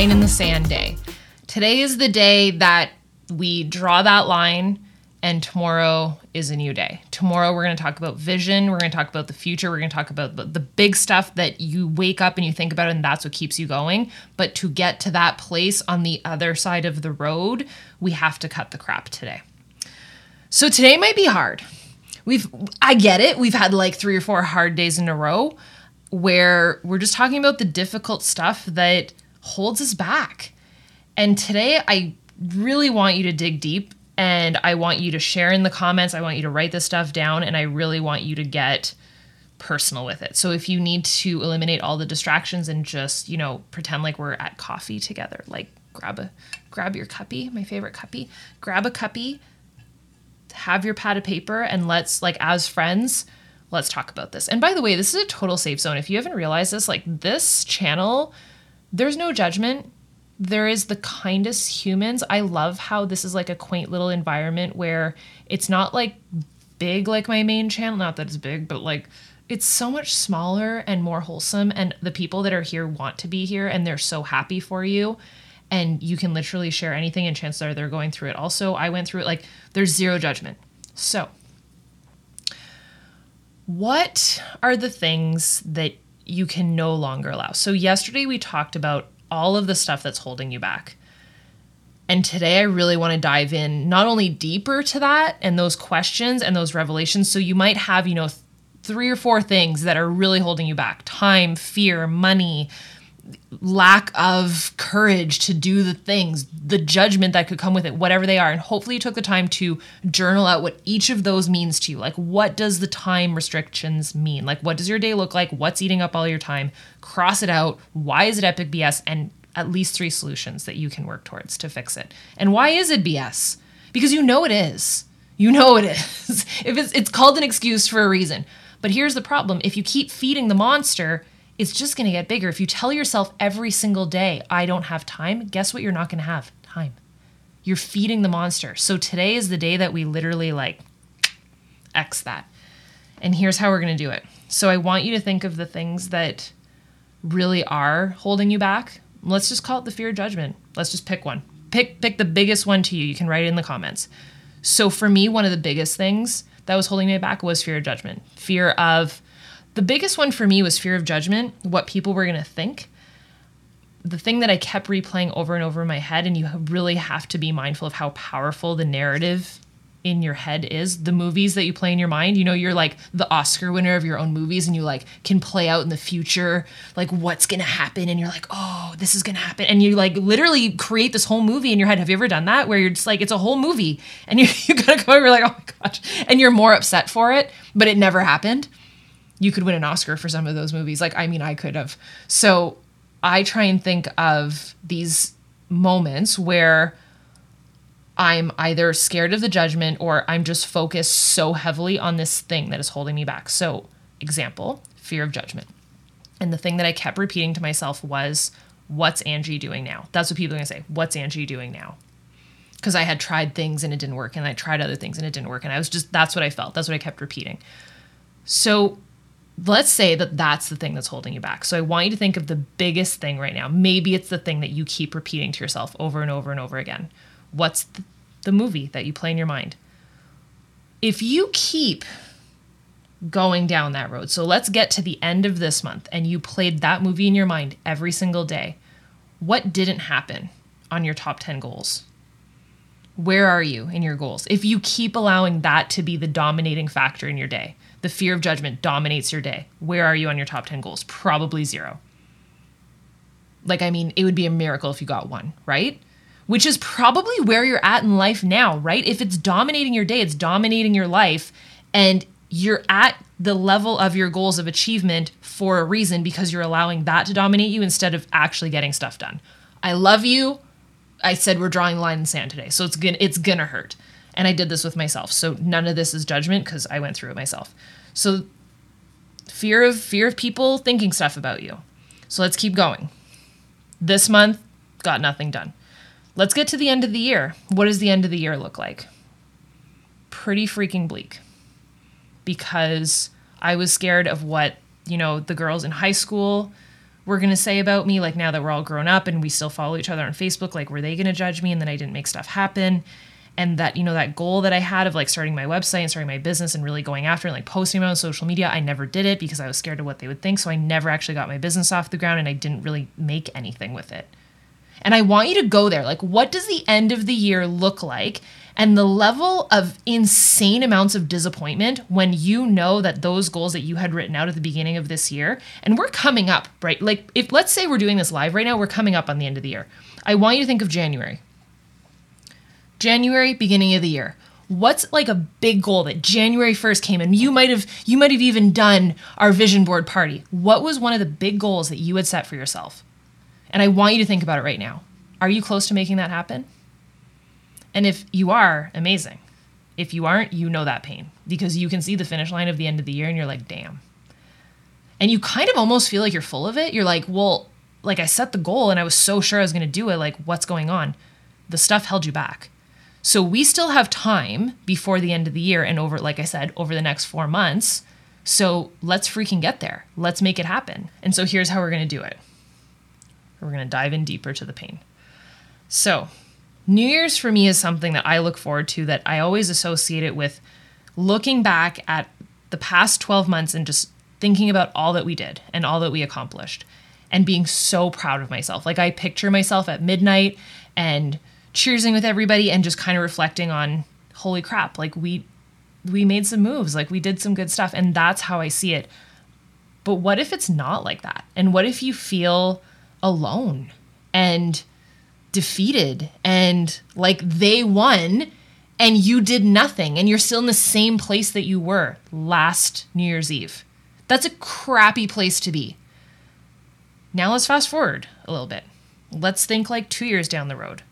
line in the sand day. Today is the day that we draw that line, and tomorrow is a new day. Tomorrow, we're going to talk about vision. We're going to talk about the future. We're going to talk about the, the big stuff that you wake up and you think about, and that's what keeps you going. But to get to that place on the other side of the road, we have to cut the crap today. So today might be hard. We've, I get it. We've had like three or four hard days in a row where we're just talking about the difficult stuff that holds us back. And today, I really want you to dig deep and I want you to share in the comments. I want you to write this stuff down and I really want you to get personal with it. So if you need to eliminate all the distractions and just, you know, pretend like we're at coffee together, like grab a grab your cuppy, my favorite cuppy, grab a cuppy, have your pad of paper and let's like as friends let's talk about this. And by the way, this is a total safe zone. If you haven't realized this, like this channel, there's no judgment. There is the kindest humans. I love how this is like a quaint little environment where it's not like big like my main channel. Not that it's big, but like it's so much smaller and more wholesome. And the people that are here want to be here and they're so happy for you. And you can literally share anything, and chances are they're going through it. Also, I went through it like there's zero judgment. So, what are the things that you can no longer allow? So, yesterday we talked about all of the stuff that's holding you back. And today I really want to dive in not only deeper to that and those questions and those revelations. So, you might have, you know, three or four things that are really holding you back time, fear, money, lack of courage to do the things, the judgment that could come with it, whatever they are. And hopefully you took the time to journal out what each of those means to you. Like, what does the time restrictions mean? Like, what does your day look like? What's eating up all your time? Cross it out. Why is it epic BS? And at least three solutions that you can work towards to fix it. And why is it BS? Because you know it is. You know it is. if it's it's called an excuse for a reason. But here's the problem. If you keep feeding the monster, it's just going to get bigger. If you tell yourself every single day, I don't have time, guess what you're not going to have? Time. You're feeding the monster. So today is the day that we literally like X that. And here's how we're going to do it. So I want you to think of the things that really are holding you back. Let's just call it the fear of judgment. Let's just pick one. Pick pick the biggest one to you. You can write it in the comments. So for me, one of the biggest things that was holding me back was fear of judgment. Fear of the biggest one for me was fear of judgment, what people were going to think. The thing that I kept replaying over and over in my head, and you really have to be mindful of how powerful the narrative in your head is. The movies that you play in your mind you know you're like the oscar winner of your own movies and you like can play out in the future like what's gonna happen and you're like oh this is gonna happen and you like literally create this whole movie in your head. Have you ever done that where you're just like it's a whole movie and you, you gotta go you're like oh my gosh and you're more upset for it but it never happened you could win an Oscar for some of those movies. Like, I mean, I could have. So I try and think of these moments where I'm either scared of the judgment or I'm just focused so heavily on this thing that is holding me back. So, example, fear of judgment. And the thing that I kept repeating to myself was, What's Angie doing now? That's what people are gonna say. What's Angie doing now? Because I had tried things and it didn't work, and I tried other things and it didn't work. And I was just, that's what I felt. That's what I kept repeating. So, let's say that that's the thing that's holding you back. So I want you to think of the biggest thing right now. Maybe it's the thing that you keep repeating to yourself over and over and over again. What's the, the movie that you play in your mind? If you keep going down that road, so let's get to the end of this month and you played that movie in your mind every single day, what didn't happen on your top 10 goals? Where are you in your goals? If you keep allowing that to be the dominating factor in your day, the fear of judgment dominates your day. Where are you on your top 10 goals? Probably zero. Like, I mean, it would be a miracle if you got one, right? Which is probably where you're at in life now, right? If it's dominating your day, it's dominating your life, and you're at the level of your goals of achievement for a reason because you're allowing that to dominate you instead of actually getting stuff done. I love you. I said we're drawing a line in the sand today, so it's gonna it's gonna hurt. And I did this with myself. So none of this is judgment because I went through it myself. So fear of fear of people thinking stuff about you. So let's keep going. This month got nothing done. Let's get to the end of the year. What does the end of the year look like? Pretty freaking bleak. Because I was scared of what, you know, the girls in high school were going to say about me like now that we're all grown up and we still follow each other on Facebook like were they going to judge me and then I didn't make stuff happen and that you know that goal that I had of like starting my website and starting my business and really going after and like posting on social media I never did it because I was scared of what they would think so I never actually got my business off the ground and I didn't really make anything with it and I want you to go there like what does the end of the year look like and the level of insane amounts of disappointment when you know that those goals that you had written out at the beginning of this year, and we're coming up, right? Like, if let's say we're doing this live right now, we're coming up on the end of the year. I want you to think of January. January, beginning of the year. What's like a big goal that January 1st came and you might have you might have even done our vision board party. What was one of the big goals that you had set for yourself? And I want you to think about it right now. Are you close to making that happen? And if you are, amazing. If you aren't, you know that pain because you can see the finish line of the end of the year and you're like, damn. And you kind of almost feel like you're full of it. You're like, well, like I set the goal and I was so sure I was going to do it. Like, what's going on? The stuff held you back. So we still have time before the end of the year and over, like I said, over the next four months. So let's freaking get there. Let's make it happen. And so here's how we're going to do it we're going to dive in deeper to the pain. So, New Year's for me is something that I look forward to that I always associate it with looking back at the past 12 months and just thinking about all that we did and all that we accomplished and being so proud of myself. Like I picture myself at midnight and cheersing with everybody and just kind of reflecting on holy crap, like we we made some moves, like we did some good stuff and that's how I see it. But what if it's not like that? And what if you feel alone and defeated and like they won and you did nothing and you're still in the same place that you were last New Year's Eve. That's a crappy place to be. Now let's fast forward a little bit. Let's think like two years down the road.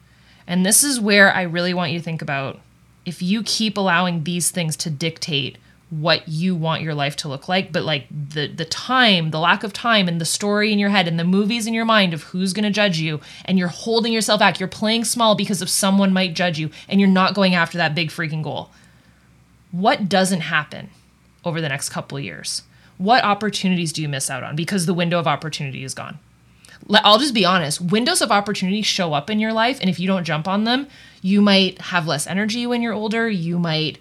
And this is where I really want you to think about if you keep allowing these things to dictate what you want your life to look like but like the the time the lack of time and the story in your head and the movies in your mind of who's going to judge you and you're holding yourself back you're playing small because of someone might judge you and you're not going after that big freaking goal. What doesn't happen over the next couple years? What opportunities do you miss out on because the window of opportunity is gone I'll just be honest, windows of opportunity show up in your life. And if you don't jump on them, you might have less energy when you're older. You might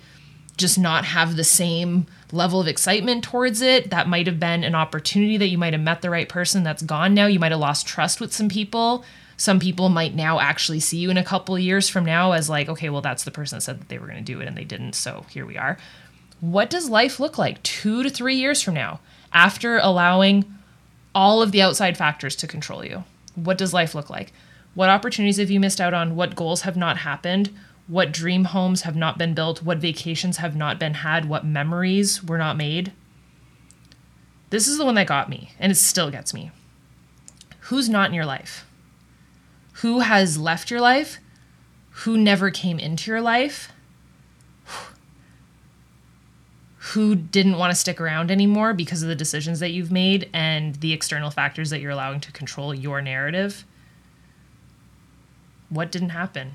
just not have the same level of excitement towards it. That might have been an opportunity that you might have met the right person that's gone now. You might have lost trust with some people. Some people might now actually see you in a couple years from now as like, okay, well, that's the person that said that they were going to do it and they didn't. So here we are. What does life look like two to three years from now after allowing all of the outside factors to control you? What does life look like? What opportunities have you missed out on? What goals have not happened? what dream homes have not been built, what vacations have not been had, what memories were not made. This is the one that got me, and it still gets me. Who's not in your life? Who has left your life? Who never came into your life? Who didn't want to stick around anymore because of the decisions that you've made and the external factors that you're allowing to control your narrative? What didn't happen?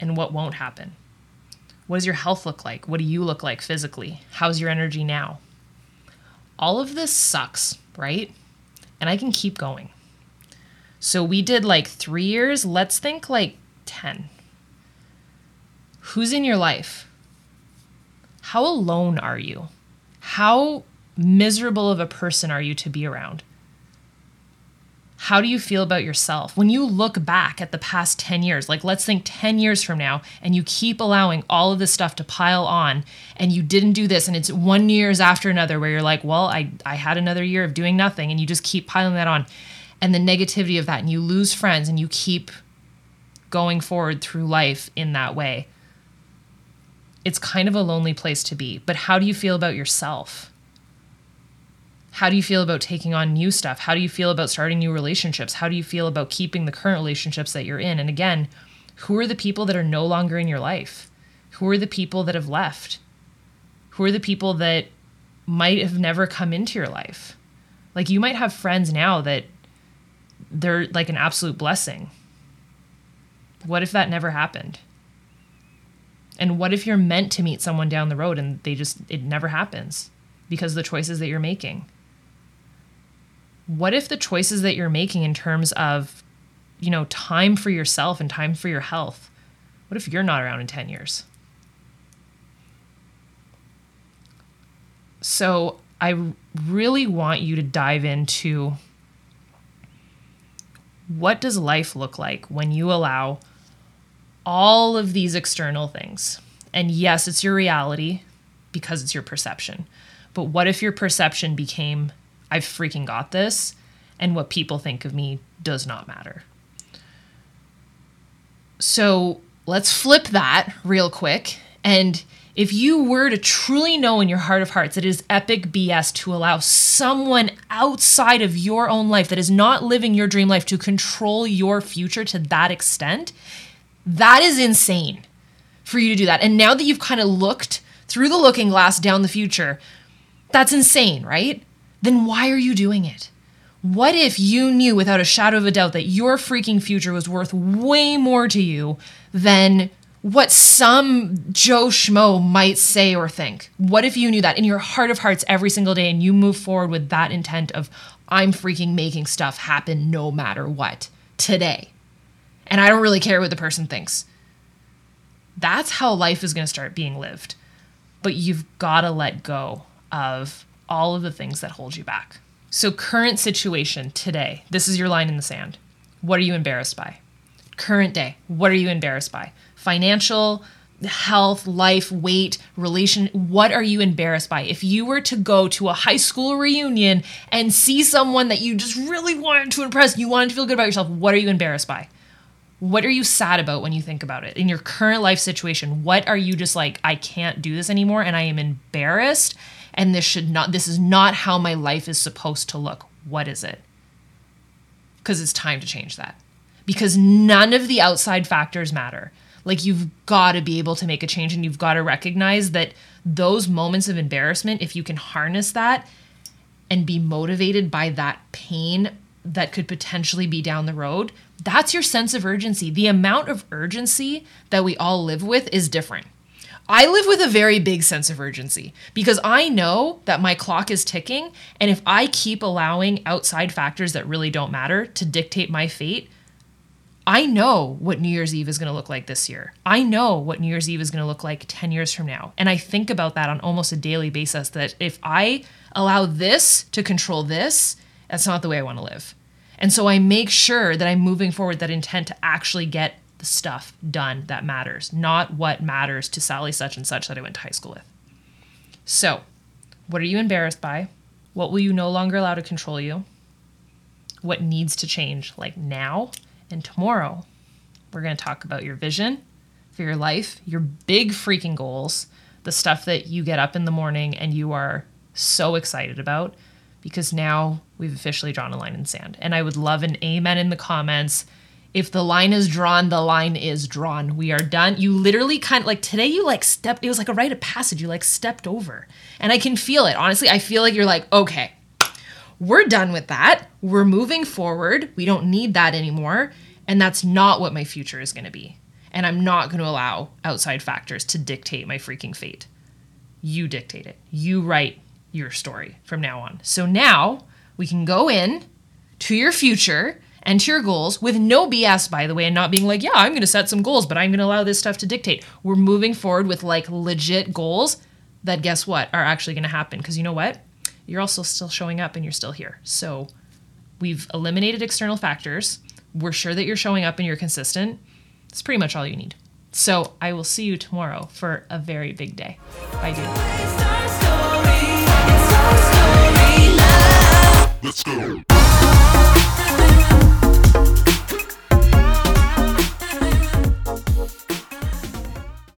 and what won't happen? What does your health look like? What do you look like physically? How's your energy now? All of this sucks, right? And I can keep going. So we did like three years. Let's think like 10. Who's in your life? How alone are you? How miserable of a person are you to be around? how do you feel about yourself when you look back at the past 10 years like let's think 10 years from now and you keep allowing all of this stuff to pile on and you didn't do this and it's one years after another where you're like well i i had another year of doing nothing and you just keep piling that on and the negativity of that and you lose friends and you keep going forward through life in that way it's kind of a lonely place to be but how do you feel about yourself how do you feel about taking on new stuff? How do you feel about starting new relationships? How do you feel about keeping the current relationships that you're in? And again, who are the people that are no longer in your life? Who are the people that have left? Who are the people that might have never come into your life? Like you might have friends now that they're like an absolute blessing. What if that never happened? And what if you're meant to meet someone down the road and they just, it never happens because of the choices that you're making? what if the choices that you're making in terms of, you know, time for yourself and time for your health, what if you're not around in 10 years? So I really want you to dive into what does life look like when you allow all of these external things? And yes, it's your reality because it's your perception. But what if your perception became, I've freaking got this, and what people think of me does not matter? So let's flip that real quick and if you were to truly know in your heart of hearts that it is epic BS to allow someone outside of your own life that is not living your dream life to control your future to that extent, that is insane for you to do that. And now that you've kind of looked through the looking glass down the future, that's insane, right? Then why are you doing it? What if you knew without a shadow of a doubt that your freaking future was worth way more to you than what some Joe Schmo might say or think. What if you knew that in your heart of hearts every single day and you move forward with that intent of, I'm freaking making stuff happen no matter what today? And I don't really care what the person thinks. That's how life is going to start being lived. But you've got to let go of all of the things that hold you back. So, current situation today, this is your line in the sand. What are you embarrassed by? Current day, what are you embarrassed by? financial, health, life, weight, relation, what are you embarrassed by? If you were to go to a high school reunion and see someone that you just really wanted to impress, you wanted to feel good about yourself, what are you embarrassed by? What are you sad about when you think about it? In your current life situation, what are you just like, I can't do this anymore and I am embarrassed and this should not this is not how my life is supposed to look. What is it? Cuz it's time to change that. Because none of the outside factors matter. Like you've got to be able to make a change and you've got to recognize that those moments of embarrassment, if you can harness that and be motivated by that pain that could potentially be down the road, that's your sense of urgency. The amount of urgency that we all live with is different. I live with a very big sense of urgency because I know that my clock is ticking. And if I keep allowing outside factors that really don't matter to dictate my fate, I know what New Year's Eve is going to look like this year. I know what New Year's Eve is going to look like 10 years from now. And I think about that on almost a daily basis that if I allow this to control this, that's not the way I want to live. And so I make sure that I'm moving forward that intent to actually get the stuff done that matters, not what matters to Sally such and such that I went to high school with. So, what are you embarrassed by? What will you no longer allow to control you? What needs to change, like now? And tomorrow, we're going to talk about your vision for your life, your big freaking goals, the stuff that you get up in the morning and you are so excited about because now we've officially drawn a line in sand. And I would love an amen in the comments. If the line is drawn, the line is drawn. We are done. You literally kind of like today, you like stepped, it was like a rite of passage. You like stepped over. And I can feel it. Honestly, I feel like you're like, okay, we're done with that. We're moving forward. We don't need that anymore. And that's not what my future is going to be. And I'm not going to allow outside factors to dictate my freaking fate. You dictate it. You write your story from now on. So now we can go in to your future and to your goals with no BS, by the way, and not being like, yeah, I'm going to set some goals, but I'm going to allow this stuff to dictate. We're moving forward with like legit goals that, guess what, are actually going to happen. Because you know what? you're also still showing up and you're still here. So we've eliminated external factors. We're sure that you're showing up and you're consistent. It's pretty much all you need. So I will see you tomorrow for a very big day. Bye, dude. Let's go.